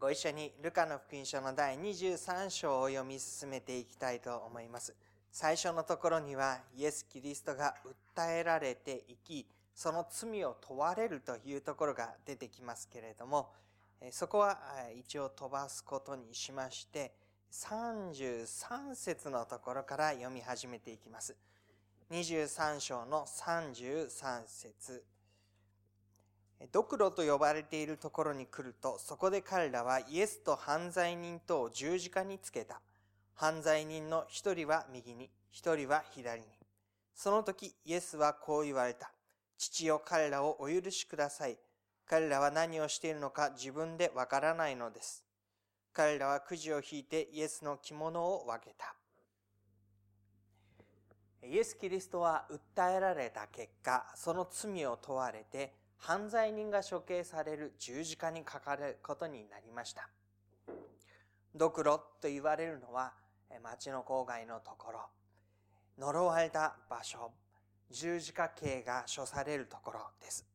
ご一緒にルカの福音書の第23章を読み進めていきたいと思います。最初のところにはイエス・キリストが訴えられていき、その罪を問われるというところが出てきますけれども、そこは一応飛ばすことにしまして、33節のところから読み始めていきます。23章の33節ドクロと呼ばれているところに来ると、そこで彼らはイエスと犯罪人とを十字架につけた。犯罪人の一人は右に、一人は左に。その時、イエスはこう言われた。父よ彼らをお許しください。彼らは何をしているのか自分でわからないのです。彼らはくじを引いてイエスの着物を分けた。イエス・キリストは訴えられた結果、その罪を問われて、犯罪人が処刑される十字架にかかることになりました。ドクロと言われるのは、町の郊外のところ、呪われた場所、十字架刑が処されるところです。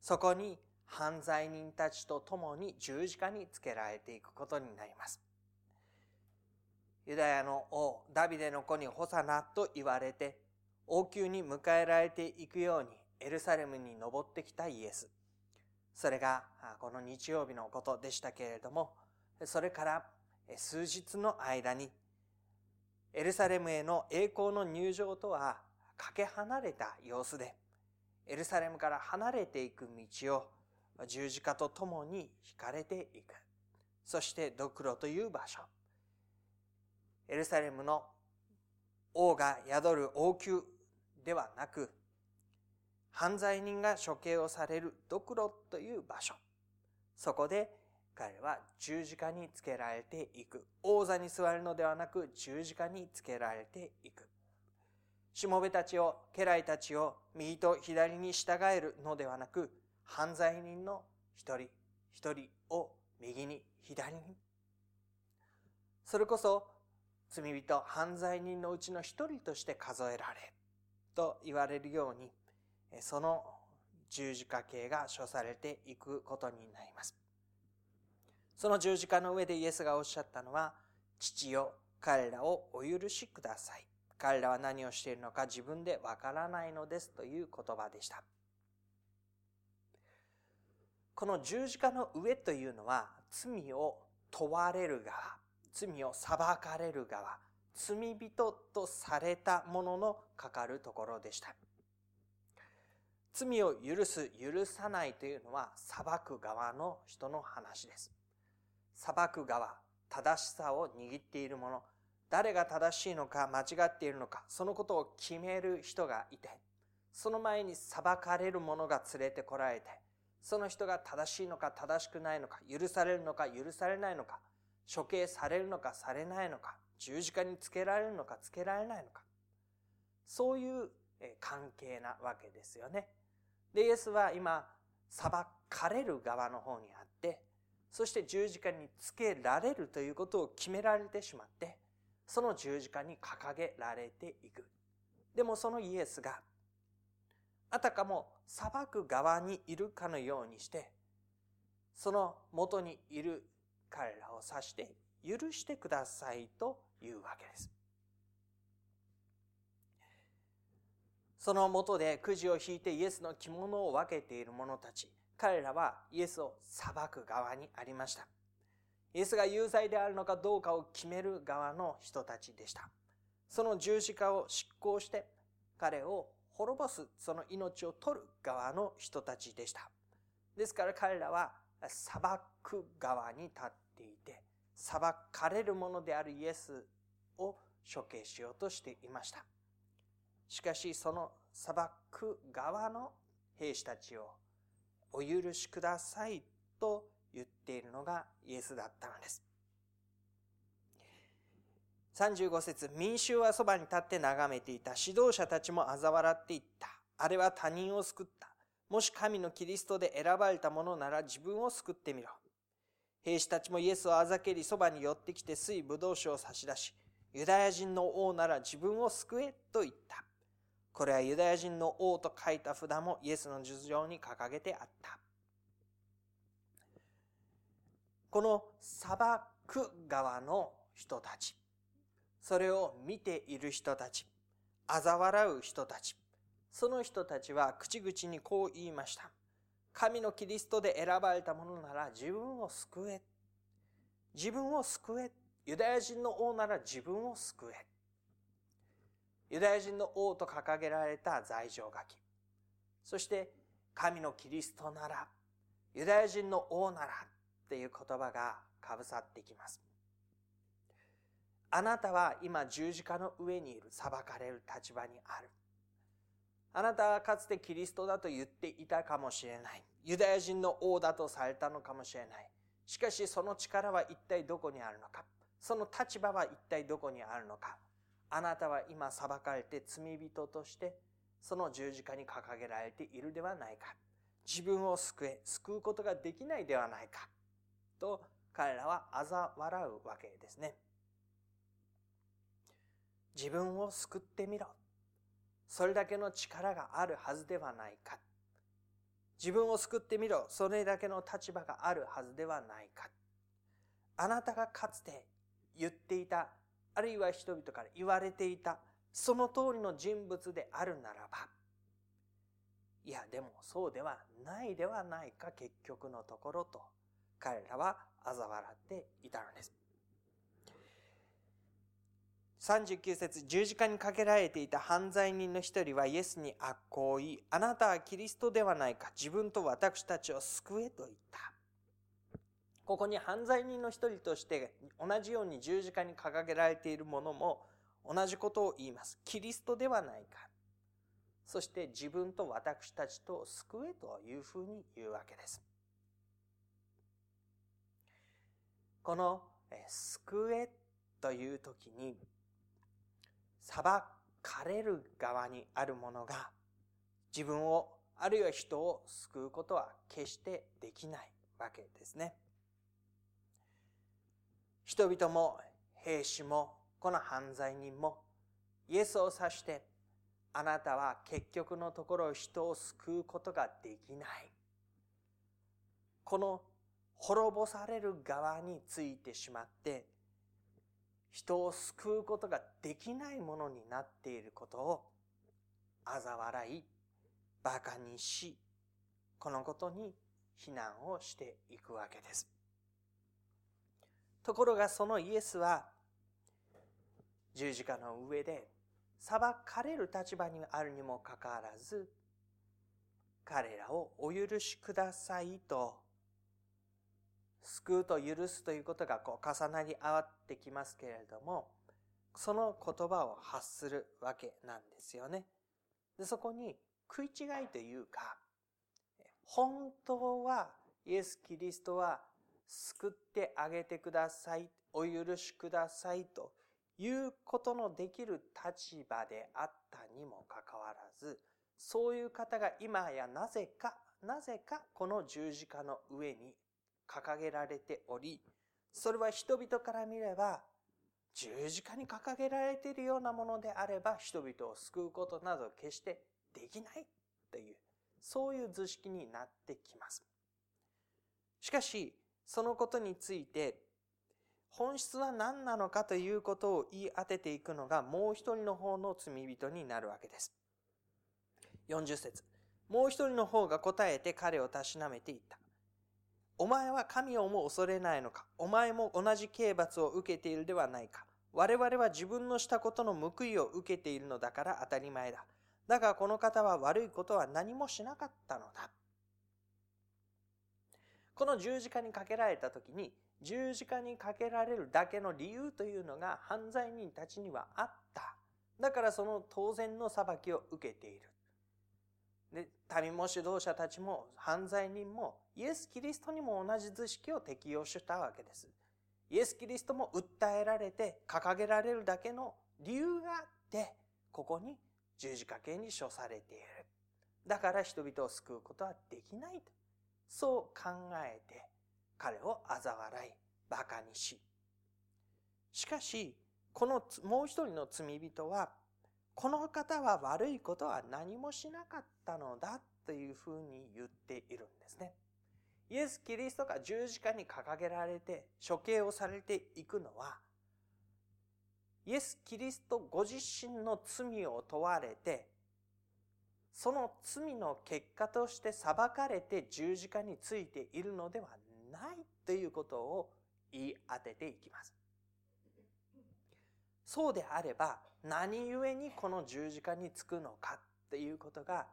そこに犯罪人たちと共に十字架につけられていくことになります。ユダヤの王、ダビデの子にホサナと言われて、王宮に迎えられていくようにエルサレムに登ってきたイエス。それがこの日曜日のことでしたけれども、それから数日の間にエルサレムへの栄光の入場とはかけ離れた様子で、エルサレムから離れていく道を十字架と共に引かれていく。そしてドクロという場所。エルサレムの王が宿る王宮ではなく、犯罪人が処刑をされるドクロという場所。そこで彼は十字架につけられていく。王座に座るのではなく十字架につけられていく。しもべたちを、家来たちを右と左に従えるのではなく、犯罪人の一人一人を右に左に。それこそ罪人、犯罪人のうちの一人として数えられ、と言われるように、その十字架形が処されていくことになります。その十字架の上でイエスがおっしゃったのは、父よ、彼らをお許しください。彼らは何をしているのか自分でわからないのですという言葉でした。この十字架の上というのは罪を問われる側、罪を裁かれる側、罪人とされたもののかかるところでした。罪を許す、許さないというのは裁く側の人の話です。裁く側、正しさを握っているもの、誰が正しいのか間違っているのか、そのことを決める人がいて、その前に裁かれる者が連れてこられて、その人が正しいのか正しくないのか、許されるのか許されないのか、処刑されるのかされないのか、十字架につけられるのかつけられないのか。そういう関係なわけですよね。で、イエスは今、裁かれる側の方にあって、そして十字架につけられるということを決められてしまって、その十字架に掲げられていく。でもそのイエスが、あたかも裁く側にいるかのようにして、その元にいる彼らを指して許してくださいというわけです。そのもとでくじを引いてイエスの着物を分けている者たち、彼らはイエスを裁く側にありました。イエスが有罪であるのかどうかを決める側の人たちでした。その十字架を執行して彼を滅ぼす、その命を取る側の人たちでした。ですから彼らは裁く側に立っていて、裁かれるものであるイエスを処刑しようとしていました。しかし、その裁く側の兵士たちをお許しくださいと言っているのがイエスだったのです。35節民衆はそばに立って眺めていた。指導者たちも嘲笑っていった。あれは他人を救った。もし神のキリストで選ばれたものなら自分を救ってみろ。兵士たちもイエスをあざけりそばに寄ってきて水武道酒を差し出し、ユダヤ人の王なら自分を救えと言った。これはユダヤ人の王と書いた札もイエスの術上に掲げてあった。この裁く側の人たち、それを見ている人たち、嘲笑う人たち、その人たちは口々にこう言いました。神のキリストで選ばれた者なら自分を救え。自分を救え。ユダヤ人の王なら自分を救え。ユダヤ人の王と掲げられた罪状書き。そして、神のキリストなら、ユダヤ人の王ならっていう言葉がかぶさってきます。あなたは今十字架の上にいる裁かれる立場にある。あなたはかつてキリストだと言っていたかもしれない。ユダヤ人の王だとされたのかもしれない。しかしその力は一体どこにあるのか。その立場は一体どこにあるのか。あなたは今裁かれて罪人としてその十字架に掲げられているではないか。自分を救え、救うことができないではないか。と彼らは嘲笑うわけですね。自分を救ってみろ。それだけの力があるはずではないか。自分を救ってみろ。それだけの立場があるはずではないか。あなたがかつて言っていた、あるいは人々から言われていた、その通りの人物であるならば、いや、でもそうではないではないか、結局のところと、彼らは嘲笑っていたのです。39節十字架にかけられていた犯罪人の一人はイエスに悪行を言い、あなたはキリストではないか、自分と私たちを救えと言った。ここに犯罪人の一人として同じように十字架に掲げられているものも同じことを言います。キリストではないか。そして自分と私たちと救えというふうに言うわけです。この救えという時に裁かれる側にあるものが自分をあるいは人を救うことは決してできないわけですね。人々も兵士もこの犯罪人もイエスを指してあなたは結局のところ人を救うことができない。この滅ぼされる側についてしまって人を救うことができないものになっていることを嘲笑い、馬鹿にし、このことに非難をしていくわけです。ところがそのイエスは十字架の上で裁かれる立場にあるにもかかわらず彼らをお許しくださいと救うと許すということがこう重なり合わってきますけれども、その言葉を発するわけなんですよね。でそこに食い違いというか、本当はイエス・キリストは救ってあげてください、お許しくださいということのできる立場であったにもかかわらず、そういう方が今やなぜか、なぜかこの十字架の上に掲げられており、それは人々から見れば、十字架に掲げられているようなものであれば、人々を救うことなど決してできないという、そういう図式になってきます。しかし、そのことについて、本質は何なのかということを言い当てていくのが、もう一人の方の罪人になるわけです。40節もう一人の方が答えて彼をたしなめていった。お前は神をも恐れないのか？お前も同じ刑罰を受けているではないか？我々は自分のしたことの報いを受けているのだから当たり前だ。だがこの方は悪いことは何もしなかったのだ。この十字架にかけられた時に十字架にかけられるだけの理由というのが犯罪人たちにはあった。だからその当然の裁きを受けている。で、民も指導者たちも犯罪人もイエス・キリストにも同じ図式を適用したわけです。イエス・キリストも訴えられて掲げられるだけの理由があって、ここに十字架形に処されている。だから人々を救うことはできないと。そう考えて彼を嘲笑い、馬鹿にし。しかし、このもう一人の罪人はこの方は悪いことは何もしなかったのだというふうに言っているんですね。イエス・キリストが十字架に掲げられて処刑をされていくのは、イエス・キリストご自身の罪を問われて、その罪の結果として裁かれて十字架についているのではないということを言い当てていきます。そうであれば何故にこの十字架につくのかっていうことが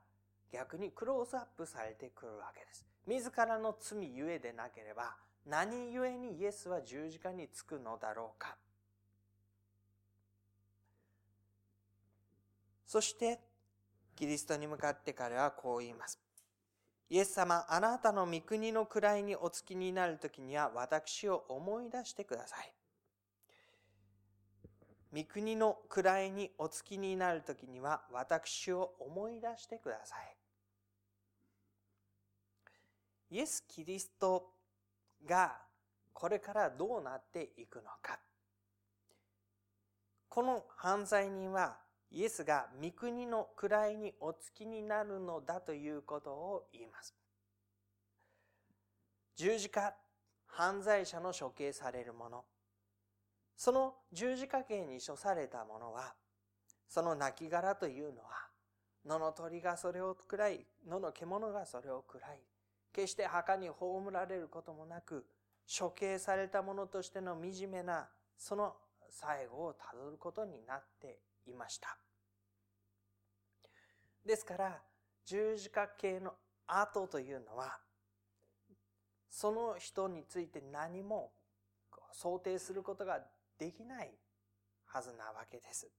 逆にクローズアップされてくるわけです。自らの罪ゆえでなければ何故にイエスは十字架につくのだろうか。そしてキリストに向かって彼はこう言います。イエス様、あなたの御国の位にお付きになるときには私を思い出してください。御国の位にお付きになるときには私を思い出してください。イエス・キリストがこれからどうなっていくのか。この犯罪人はイエスが御国の位にお付きになるのだということを言います。十字架、犯罪者の処刑されるもの。その十字架刑に処されたものは、その亡骸というのは、野の鳥がそれを食らい、野の獣がそれを食らい、決して墓に葬られることもなく、処刑されたものとしての惨めな、その最後をたどることになっていました。ですから、十字架系の後というのは、その人について何も想定することができないはずなわけです。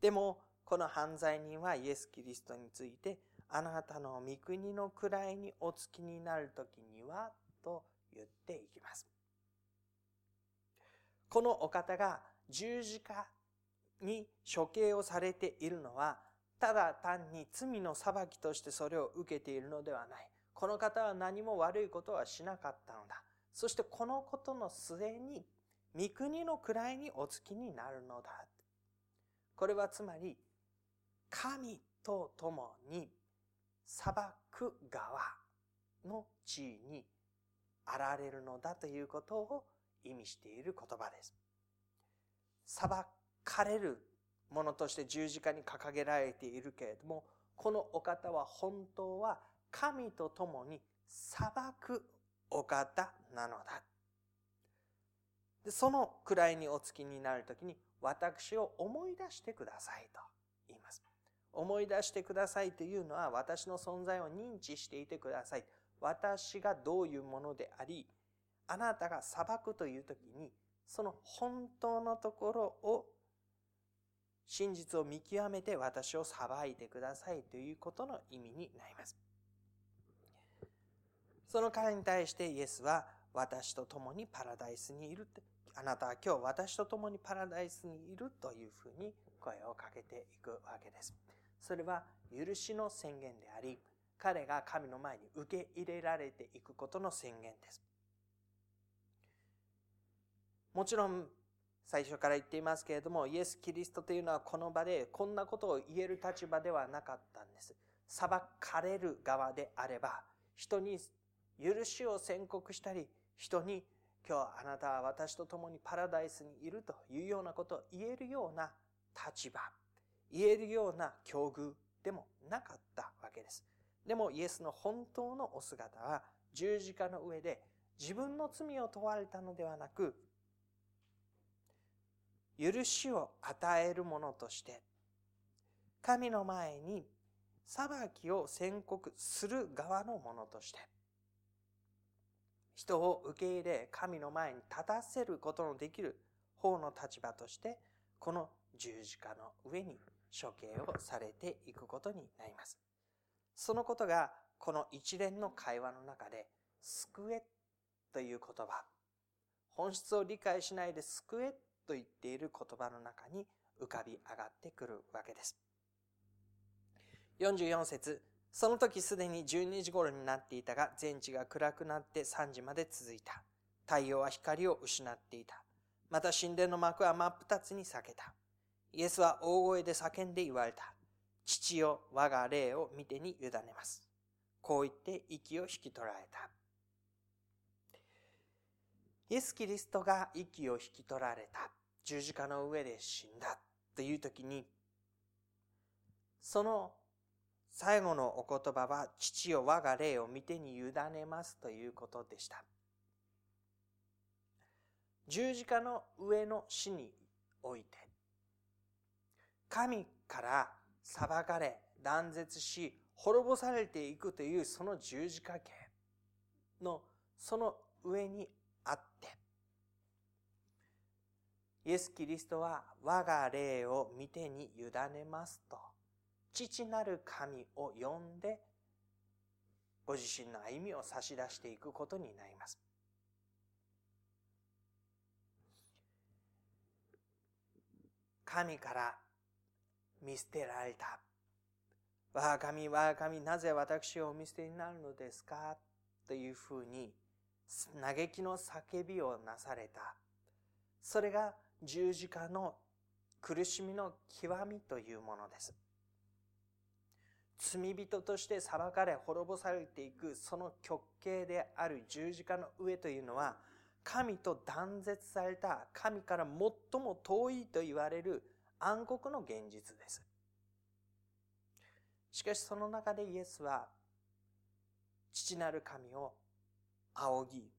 でも、この犯罪人はイエス・キリストについて、あなたの御国の位にお付きになるときには、と言っていきます。このお方が十字架に処刑をされているのは、ただ単に罪の裁きとしてそれを受けているのではない。この方は何も悪いことはしなかったのだ。そしてこのことの末に、御国の位にお付きになるのだ。これはつまり、神と共に裁く側の地位にあられるのだということを意味している言葉です。裁かれるものとして十字架に掲げられているけれども、このお方は本当は神と共に裁くお方なのだ。でその位にお付きになるときに、私を思い出してくださいと言います。思い出してくださいというのは、私の存在を認知していてください。私がどういうものであり、あなたが裁くというときに、その本当のところを真実を見極めて私を裁いてくださいということの意味になります。その彼に対してイエスは私と共にパラダイスにいるあなたは今日私と共にパラダイスにいるというふうに声をかけていくわけです。それは許しの宣言であり、彼が神の前に受け入れられていくことの宣言です。もちろん最初から言っていますけれども、イエス・キリストというのはこの場でこんなことを言える立場ではなかったんです。裁かれる側であれば、人に許しを宣告したり、人に今日あなたは私と共にパラダイスにいるというようなことを言えるような立場、言えるような境遇でもなかったわけです。でもイエスの本当のお姿は十字架の上で自分の罪を問われたのではなく、許しを与えるものとして、神の前に裁きを宣告する側のものとして、人を受け入れ、神の前に立たせることのできる方の立場として、この十字架の上に処刑をされていくことになります。そのことが、この一連の会話の中で、救えという言葉、本質を理解しないで救えと言っている言葉の中に浮かび上がってくるわけです。44節その時すでに12時頃になっていたが、全地が暗くなって3時まで続いた。太陽は光を失っていた。また神殿の幕は真っ二つに裂けた。イエスは大声で叫んで言われた。父よ、我が霊を見てに委ねます。こう言って息を引き取られた。イエス・キリストが息を引き取られた。十字架の上で死んだ。という時に、その最後のお言葉は、父よ我が霊を見てに委ねますということでした。十字架の上の死において、神から裁かれ、断絶し、滅ぼされていくというその十字架形のその上にあって、イエス・キリストは我が霊を見てに委ねますと、父なる神を呼んで、ご自身の歩みを差し出していくことになります。神から見捨てられた。我が神、我が神、なぜ私をお見捨てになるのですか？というふうに嘆きの叫びをなされた。それが十字架の苦しみの極みというものです。罪人として裁かれ滅ぼされていくその極刑である十字架の上というのは神と断絶された神から最も遠いと言われる暗黒の現実です。しかしその中でイエスは父なる神を仰ぎ、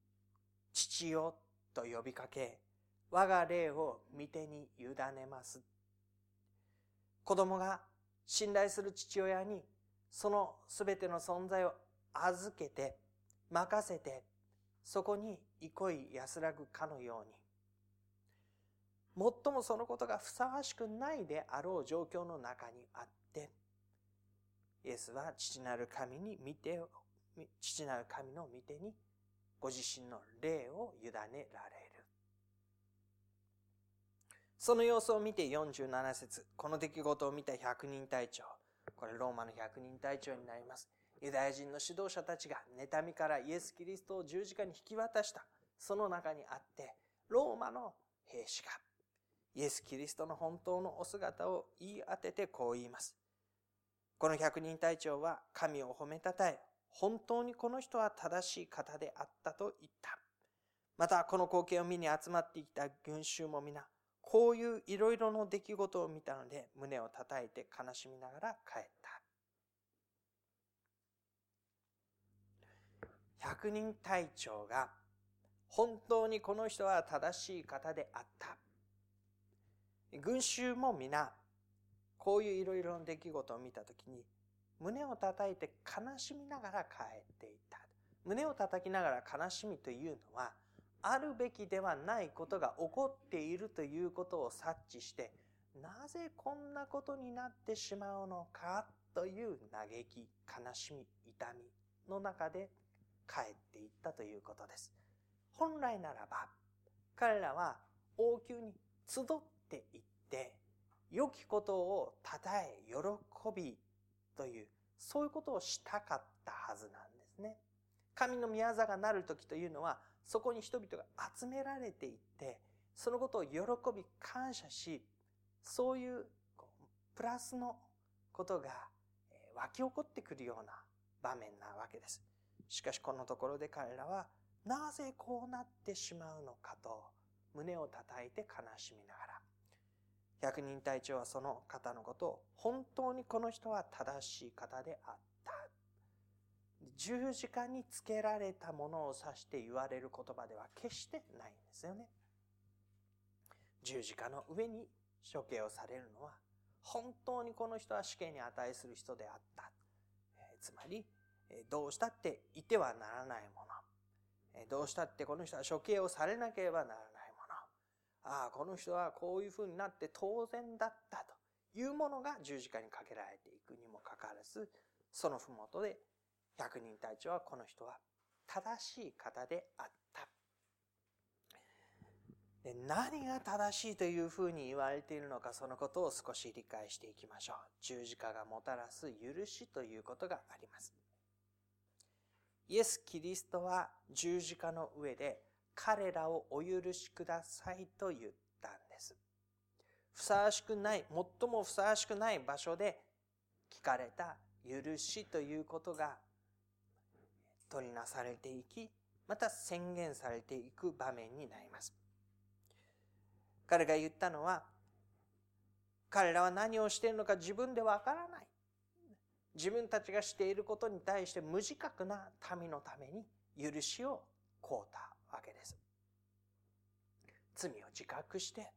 父よと呼びかけ、我が霊を見てに委ねます。子供が信頼する父親にそのすべての存在を預けて、任せて、そこに憩い安らぐかのように、最もそのことがふさわしくないであろう状況の中にあって、イエスは父なる神に見て、父なる神の見てにご自身の霊を委ねられ。その様子を見て47節この出来事を見た百人隊長。これローマの百人隊長になります。ユダヤ人の指導者たちが妬みからイエス・キリストを十字架に引き渡した。その中にあって、ローマの兵士がイエス・キリストの本当のお姿を言い当ててこう言います。この百人隊長は神を褒めたたえ、本当にこの人は正しい方であったと言った。また、この光景を見に集まってきた群衆も皆、こういういろいろの出来事を見たので、胸を叩いて悲しみながら帰った。百人隊長が、本当にこの人は正しい方であった。群衆も皆、こういういろいろな出来事を見たときに、胸を叩いて悲しみながら帰っていた。胸を叩きながら悲しみというのは、あるべきではないことが起こっているということを察知して、なぜこんなことになってしまうのかという嘆き、悲しみ、痛みの中で帰っていったということです。本来ならば、彼らは王宮に集っていって、良きことを称え、喜びという、そういうことをしたかったはずなんですね。神の宮座がなる時というのは、そこに人々が集められていって、そのことを喜び、感謝し、そういうプラスのことが湧き起こってくるような場面なわけです。しかしこのところで彼らは、なぜこうなってしまうのかと胸を叩いて悲しみながら、百人隊長はその方のことを本当にこの人は正しい方であった。十字架につけられたものを指して言われる言葉では決してないんですよね。十字架の上に処刑をされるのは本当にこの人は死刑に値する人であった。えつまりえ、どうしたっていてはならないものえ。どうしたってこの人は処刑をされなければならないものああ、この人はこういうふうになって当然だったというものが十字架にかけられていくにもかかわらず、そのふもとで百人隊長はこの人は正しい方であった。で何が正しいというふうに言われているのかそのことを少し理解していきましょう。十字架がもたらす許しということがあります。イエス・キリストは十字架の上で彼らをお許しくださいと言ったんです。ふさわしくない、最もふさわしくない場所で聞かれた許しということが取りなされていき、また宣言されていく場面になります。彼が言ったのは、彼らは何をしているのか自分でわからない。自分たちがしていることに対して無自覚な民のために許しを請うたわけです。罪を自覚して、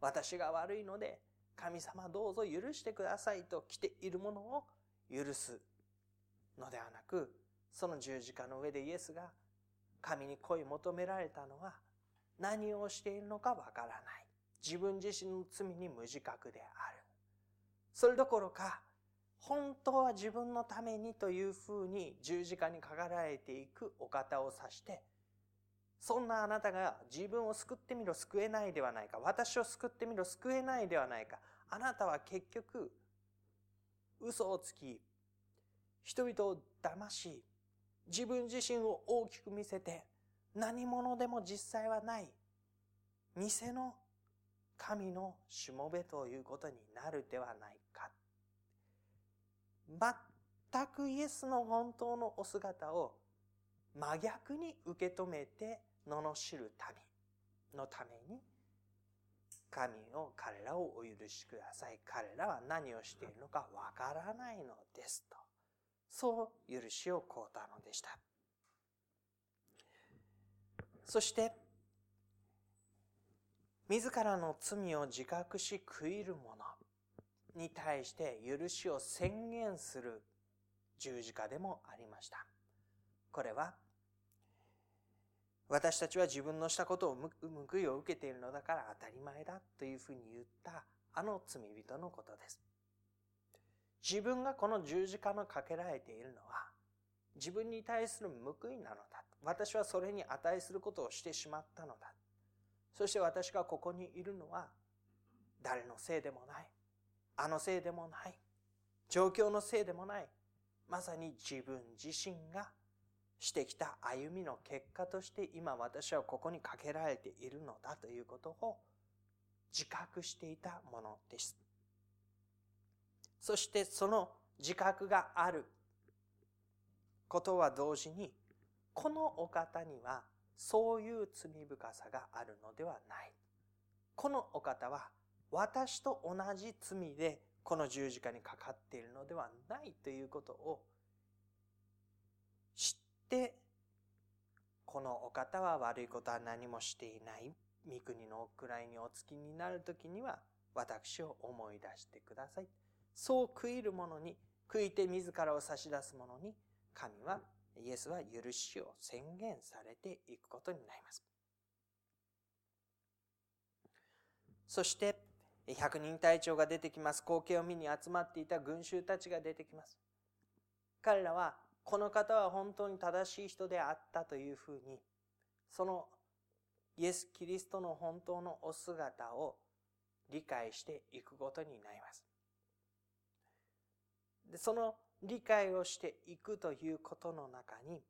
私が悪いので、神様どうぞ許してくださいと来ているものを許すのではなく、その十字架の上でイエスが神に恋求められたのは何をしているのかわからない。自分自身の罪に無自覚である。それどころか、本当は自分のためにというふうに十字架にかかられていくお方を指して、そんなあなたが自分を救ってみろ、救えないではないか。私を救ってみろ、救えないではないか。あなたは結局、嘘をつき、人々を騙し、自分自身を大きく見せて、何者でも実際はない、偽の神のしもべということになるではないか。全くイエスの本当のお姿を真逆に受け止めて罵る民のために神を彼らをお許しください。彼らは何をしているのかわからないのですと。そう許しを請うたのでした。そして、自らの罪を自覚し悔いる者に対して許しを宣言する十字架でもありました。これは、私たちは自分のしたことを報いを受けているのだから当たり前だというふうに言ったあの罪人のことです。自分がこの十字架のかけられているのは自分に対する報いなのだ。私はそれに値することをしてしまったのだ。そして私がここにいるのは誰のせいでもない。あのせいでもない。状況のせいでもない。まさに自分自身がしてきた歩みの結果として今私はここにかけられているのだということを自覚していたものです。そしてその自覚があることは同時にこのお方にはそういう罪深さがあるのではない。このお方は私と同じ罪でこの十字架にかかっているのではないということを知ってこのお方は悪いことは何もしていない三国の位にお付きになる時には私を思い出してください。そう悔いる者に悔いて自らを差し出す者に神はイエスは許しを宣言されていくことになります。そして、百人隊長が出てきます。光景を見に集まっていた群衆たちが出てきます。彼らは、この方は本当に正しい人であったというふうに、そのイエス・キリストの本当のお姿を理解していくことになります。でその理解をしていくということの中に、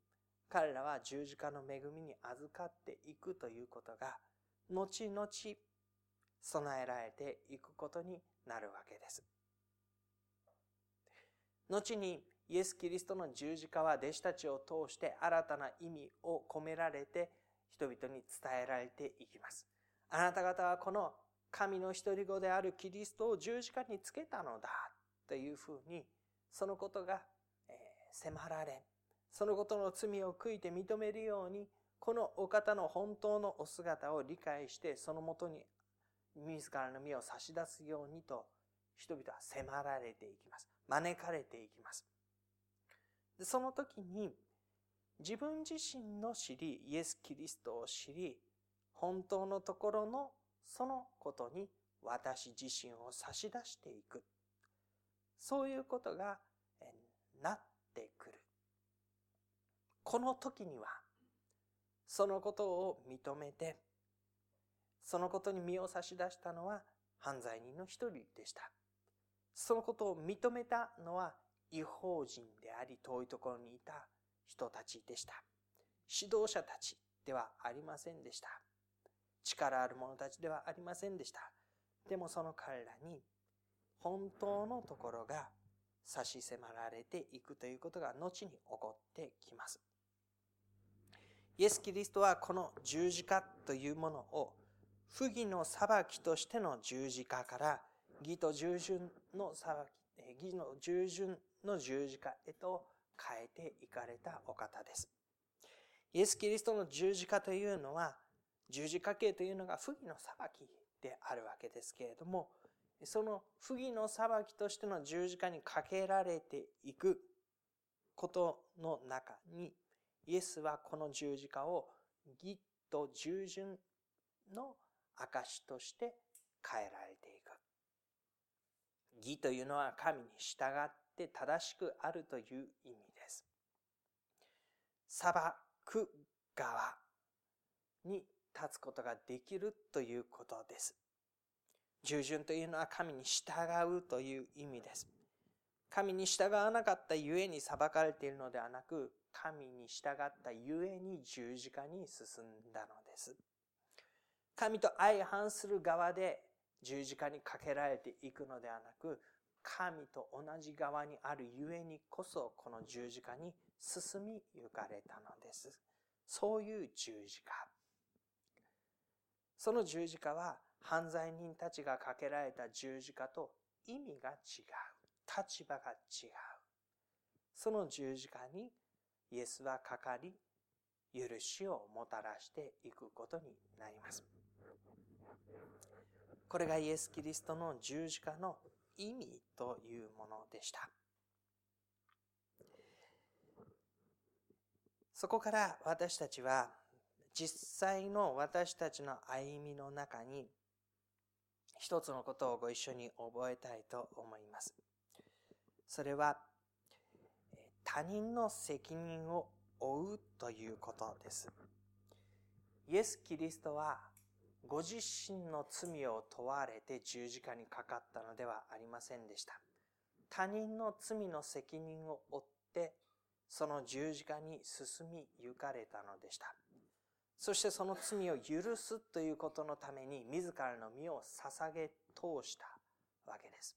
彼らは十字架の恵みに預かっていくということが、後々備えられていくことになるわけです。後にイエス・キリストの十字架は弟子たちを通して新たな意味を込められて人々に伝えられていきます。あなた方はこの神の一人子であるキリストを十字架につけたのだというふうにそのことが迫られ、そのことの罪を悔いて認めるように、このお方の本当のお姿を理解して、そのもとに自らの身を差し出すようにと、人々は迫られていきます。招かれていきます。でその時に、自分自身の知り、イエス・キリストを知り、本当のところのそのことに私自身を差し出していく。そういうことがなってくる。この時には、そのことを認めて、そのことに身を差し出したのは犯罪人の一人でした。そのことを認めたのは違法人であり遠いところにいた人たちでした。指導者たちではありませんでした。力ある者たちではありませんでした。でもその彼らに本当のところが差し迫られていくということが後に起こってきます。イエス・キリストはこの十字架というものを不義の裁きとしての十字架から義と従順の裁き、義の従順の十字架へと変えていかれたお方です。イエス・キリストの十字架というのは、十字架形というのが不義の裁きであるわけですけれども、その不義の裁きとしての十字架にかけられていくことの中に、イエスはこの十字架を義と従順の証として変えられていく。義というのは神に従って正しくあるという意味です。裁く側に立つことができるということです。従順というのは神に従うという意味です。神に従わなかったゆえに裁かれているのではなく、神に従ったゆえに十字架に進んだのです。神と相反する側で十字架にかけられていくのではなく、神と同じ側にあるゆえにこそこの十字架に進み行かれたのです。そういう十字架。その十字架は犯罪人たちがかけられた十字架と意味が違う。立場が違う。その十字架にイエスはかかり、許しをもたらしていくことになります。これがイエス・キリストの十字架の意味というものでした。そこから私たちは実際の私たちの歩みの中に一つのことをご一緒に覚えたいと思います。それは他人の責任を負うということです。イエス・キリストはご自身の罪を問われて十字架にかかったのではありませんでした。他人の罪の責任を負ってその十字架に進み行かれたのでした。そしてその罪を許すということのために自らの身を捧げ通したわけです。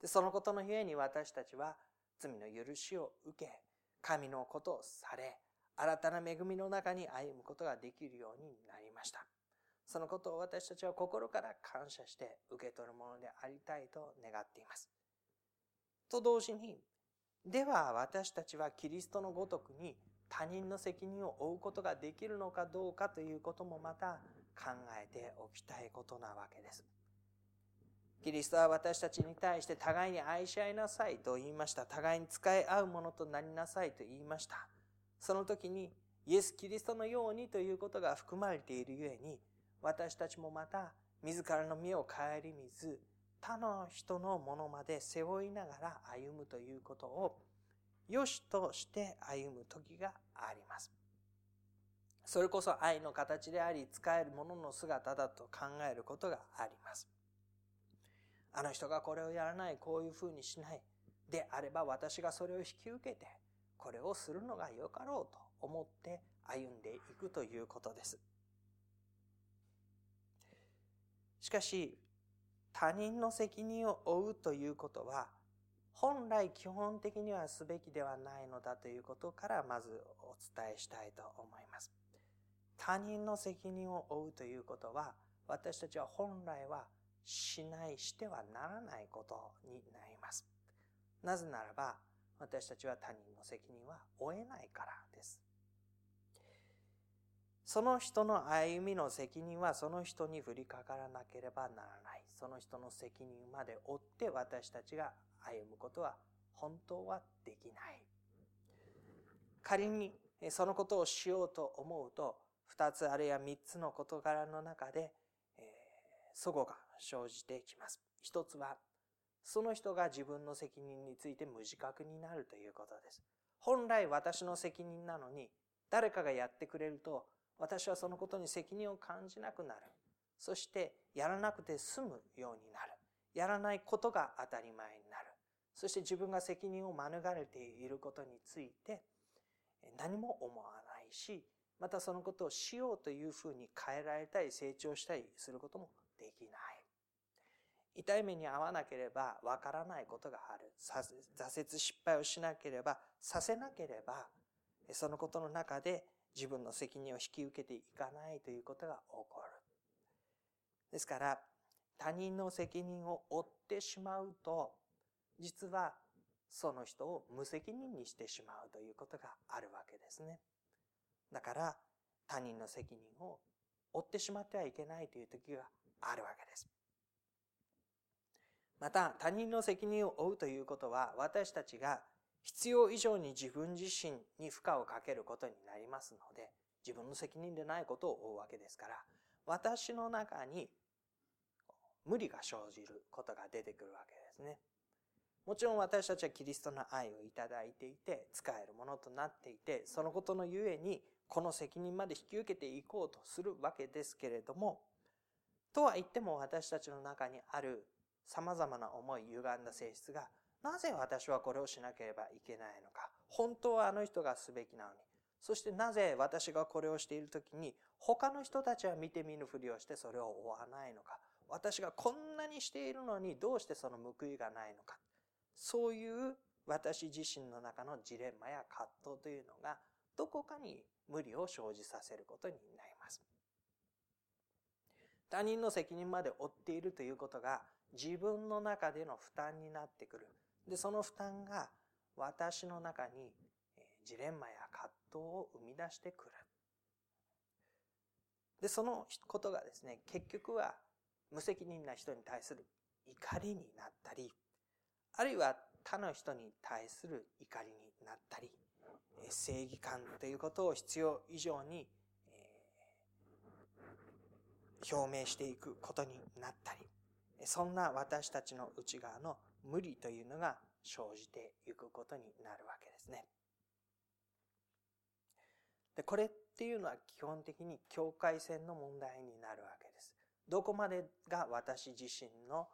でそのことのゆえに私たちは罪の許しを受け、神のことをされ、新たな恵みの中に歩むことができるようになりました。そのことを私たちは心から感謝して受け取るものでありたいと願っています。と同時に、では私たちはキリストのごとくに他人の責任を負うことができるのかどうかということもまた考えておきたいことなわけです。キリストは私たちに対して互いに愛し合いなさいと言いました。互いに使い合うものとなりなさいと言いました。その時にイエス・キリストのようにということが含まれているゆえに、私たちもまた自らの身を顧みず、他の人のものまで背負いながら歩むということを、良しとして歩む時があります。それこそ愛の形であり、使えるものの姿だと考えることがあります。あの人がこれをやらない、こういうふうにしない。であれば私がそれを引き受けて、これをするのがよかろうと思って歩んでいくということです。しかし、他人の責任を負うということは、本来基本的にはすべきではないのだということからまずお伝えしたいと思います。他人の責任を負うということは、私たちは本来はしないしてはならないことになります。なぜならば、私たちは他人の責任は負えないからです。その人の歩みの責任はその人に降りかからなければならない。その人の責任まで負って私たちが歩むことは本当はできない。仮にそのことをしようと思うと、二つあるいは三つの事柄の中で、えー、祖母が生じてきます。一つは、その人が自分の責任について無自覚になるということです。本来私の責任なのに、誰かがやってくれると、私はそのことに責任を感じなくなる。そして、やらなくて済むようになる。やらないことが当たり前になる。そして自分が責任を免れていることについて、何も思わないし、またそのことをしようというふうに変えられたり成長したりすることもできない。痛い目に遭わなければわからないことがある。挫折失敗をしなければ、させなければ、そのことの中で自分の責任を引き受けていかないということが起こる。ですから、他人の責任を負ってしまうと、実はその人を無責任にしてしまうということがあるわけですね。だから、他人の責任を負ってしまってはいけないという時があるわけです。また、他人の責任を負うということは、私たちが必要以上に自分自身に負荷をかけることになりますので、自分の責任でないことを負うわけですから、私の中に無理が生じることが出てくるわけですね。もちろん私たちはキリストの愛をいただいていて、使えるものとなっていて、そのことのゆえに、この責任まで引き受けていこうとするわけですけれども、とは言っても私たちの中にある様々な思い、歪んだ性質が、なぜ私はこれをしなければいけないのか。本当はあの人がすべきなのに。そしてなぜ私がこれをしているときに、他の人たちは見て見ぬふりをしてそれを追わないのか。私がこんなにしているのにどうしてその報いがないのか。そういう私自身の中のジレンマや葛藤というのがどこかに無理を生じさせることになります。他人の責任まで負っているということが自分の中での負担になってくる。で、その負担が私の中にジレンマや葛藤を生み出してくる。で、そのことがですね、結局は無責任な人に対する怒りになったり、あるいは他の人に対する怒りになったり、正義感ということを必要以上に表明していくことになったり、そんな私たちの内側の無理というのが生じていくことになるわけですね。で、これっていうのは基本的に境界線の問題になるわけです。どこまでが私自身の、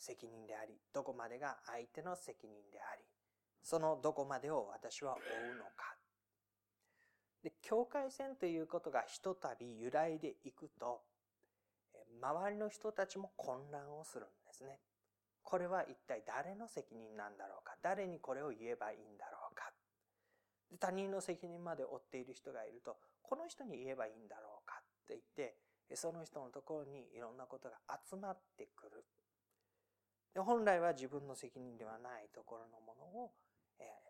責任であり、どこまでが相手の責任であり、そのどこまでを私は追うのか。で、境界線ということがひとたび揺らいでいくと、周りの人たちも混乱をするんですね。これは一体誰の責任なんだろうか？誰にこれを言えばいいんだろうか？で他人の責任まで負っている人がいると、この人に言えばいいんだろうかって言って、その人のところにいろんなことが集まってくる。本来は自分の責任ではないところのものを、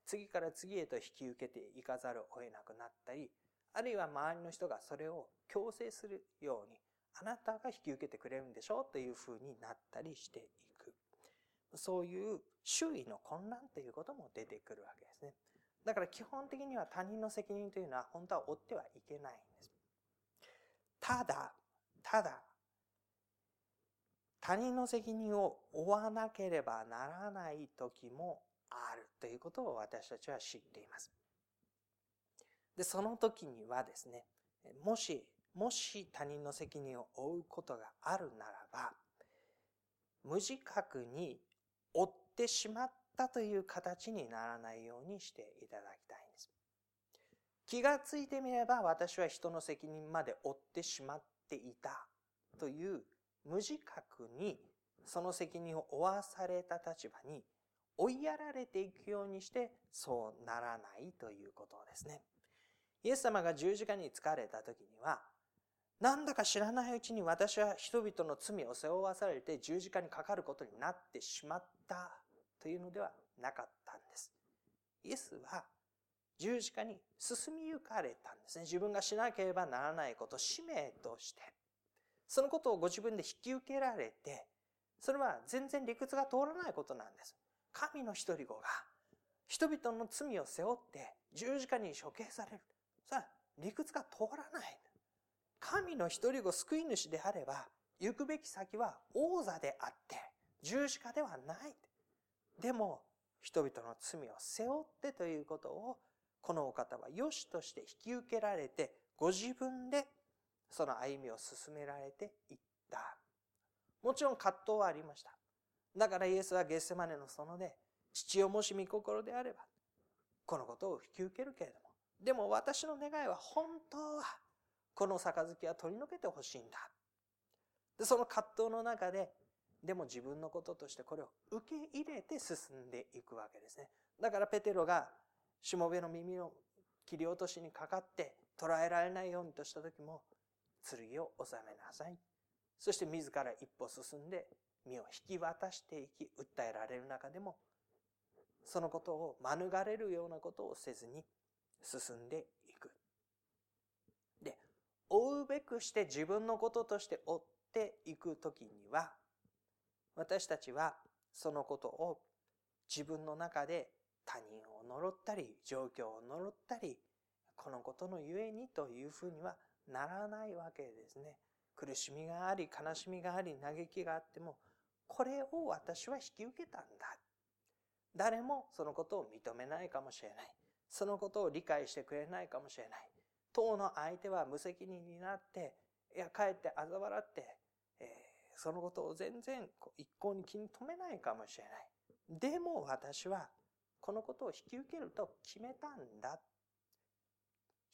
次から次へと引き受けていかざるを得なくなったり、あるいは周りの人がそれを強制するように、あなたが引き受けてくれるんでしょうというふうになったりしていく。そういう周囲の混乱ということも出てくるわけですね。だから基本的には他人の責任というのは本当は負ってはいけないんです。ただ、ただ、他人の責任を負わなければならない時もあるということを私たちは知っています。で、その時にはですね、もし、もし他人の責任を負うことがあるならば、無自覚に負ってしまったという形にならないようにしていただきたいんです。気がついてみれば私は人の責任まで負ってしまっていたという無自覚にその責任を負わされた立場に追いやられていくようにしてそうならないということですね。イエス様が十字架に疲れた時にはなんだか知らないうちに私は人々の罪を背負わされて十字架にかかることになってしまったというのではなかったんです。イエスは十字架に進みゆかれたんですね。自分がしなければならないこと、使命として。そのことをご自分で引き受けられて、それは全然理屈が通らないことなんです。神の一人子が人々の罪を背負って十字架に処刑される。さあ、理屈が通らない。神の一人子救い主であれば、行くべき先は王座であって、十字架ではない。でも、人々の罪を背負ってということを、このお方は良しとして引き受けられて、ご自分でその歩みを進められていった。もちろん葛藤はありました。だからイエスはゲッセマネの園で、父をもし御心であれば、このことを引き受けるけれども、でも私の願いは本当はこの杯は取り除けてほしいんだ。で、その葛藤の中で、でも自分のこととしてこれを受け入れて進んでいくわけですね。だからペテロがしもべの耳の切り落としにかかって捕らえられないようにとした時も、剣を収めなさい。そして自ら一歩進んで身を引き渡していき、訴えられる中でも、そのことを免れるようなことをせずに進んでいく。で、追うべくして自分のこととして追っていくときには、私たちはそのことを自分の中で他人を呪ったり、状況を呪ったり、このことのゆえにというふうにはならないわけですね。苦しみがあり、悲しみがあり、嘆きがあっても、これを私は引き受けたんだ。誰もそのことを認めないかもしれない。そのことを理解してくれないかもしれない。当の相手は無責任になって、いや、かえって嘲笑って、えー、そのことを全然一向に気に留めないかもしれない。でも私はこのことを引き受けると決めたんだ。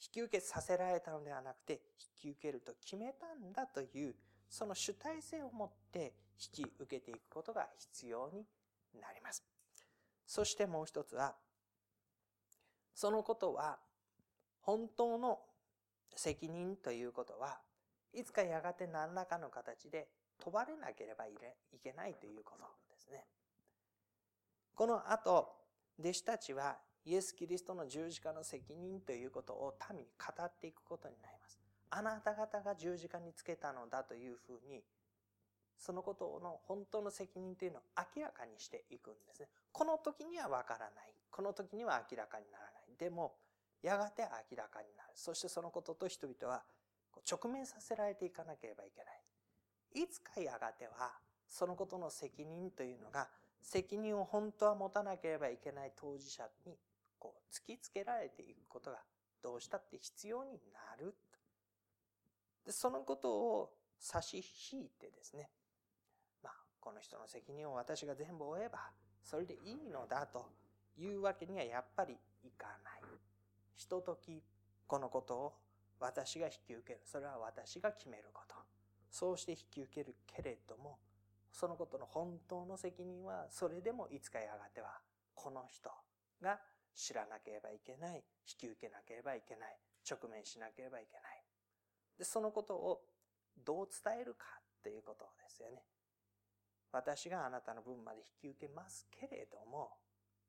引き受けさせられたのではなくて、引き受けると決めたんだという、その主体性を持って引き受けていくことが必要になります。そしてもう一つは、そのことは、本当の責任ということは、いつかやがて何らかの形で問われなければいけないということですね。この後、弟子たちはイエス・キリストの十字架の責任ということを民に語っていくことになります。あなた方が十字架につけたのだというふうに、そのことの本当の責任というのを明らかにしていくんですね。この時にはわからない。この時には明らかにならない。でも、やがて明らかになる。そしてそのことと人々は直面させられていかなければいけない。いつかやがては、そのことの責任というのが責任を本当は持たなければいけない当事者にこう突きつけられていくことがどうしたって必要になる。でそのことを差し引いてですね、まあ、この人の責任を私が全部負えば、それでいいのだというわけにはやっぱりいかない。ひととき、このことを私が引き受ける。それは私が決めること。そうして引き受けるけれども、そのことの本当の責任は、それでもいつかやがては、この人が知らなければいけない、引き受けなければいけない、直面しなければいけない。で、そのことをどう伝えるかっていうことですよね。私があなたの分まで引き受けますけれども、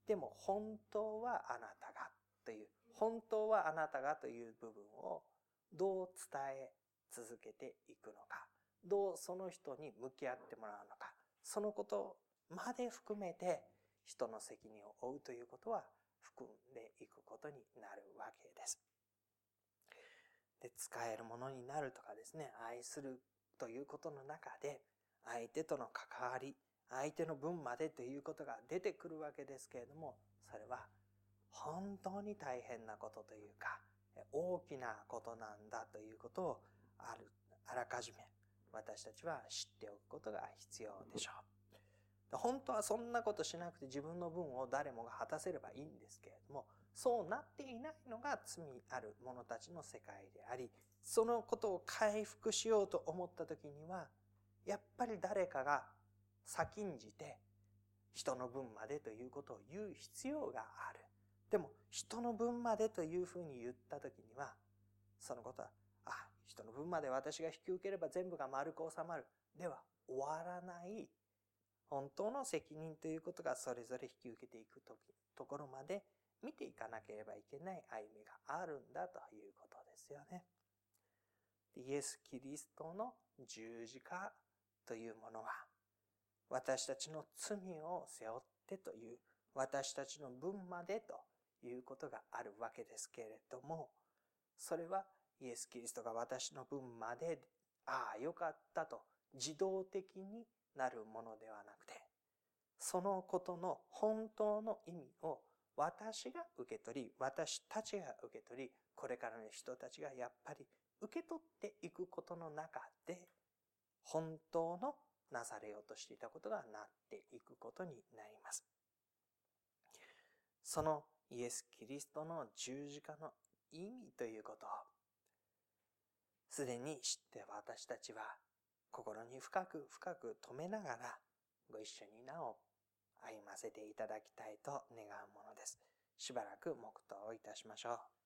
でも本当はあなたがという、本当はあなたがという部分をどう伝え続けていくのか。どうその人に向き合ってもらうのか、そのことまで含めて人の責任を負うということは含んでいくことになるわけです。で、使えるものになるとかですね、愛するということの中で、相手との関わり、相手の分までということが出てくるわけですけれども、それは本当に大変なことというか、大きなことなんだということをある、あらかじめ私たちは知っておくことが必要でしょう。本当はそんなことしなくて自分の分を誰もが果たせればいいんですけれども、そうなっていないのが罪ある者たちの世界であり、そのことを回復しようと思った時には、やっぱり誰かが先んじて人の分までということを言う必要がある。でも、人の分までというふうに言った時には、そのことはあ、人の分まで私が引き受ければ全部が丸く収まる。では、終わらない。本当の責任ということがそれぞれ引き受けていくとところまで見ていかなければいけない歩みがあるんだということですよね。イエス・キリストの十字架というものは私たちの罪を背負ってという私たちの分までということがあるわけですけれどもそれはイエス・キリストが私の分まで、ああ、よかったと自動的になるものではなくて、そのことの本当の意味を私が受け取り、私たちが受け取り、これからの人たちがやっぱり受け取っていくことの中で、本当のなされようとしていたことがなっていくことになります。そのイエス・キリストの十字架の意味ということをすでに知って私たちは心に深く深く留めながらご一緒になお歩ませていただきたいと願うものです。しばらく黙祷をいたしましょう。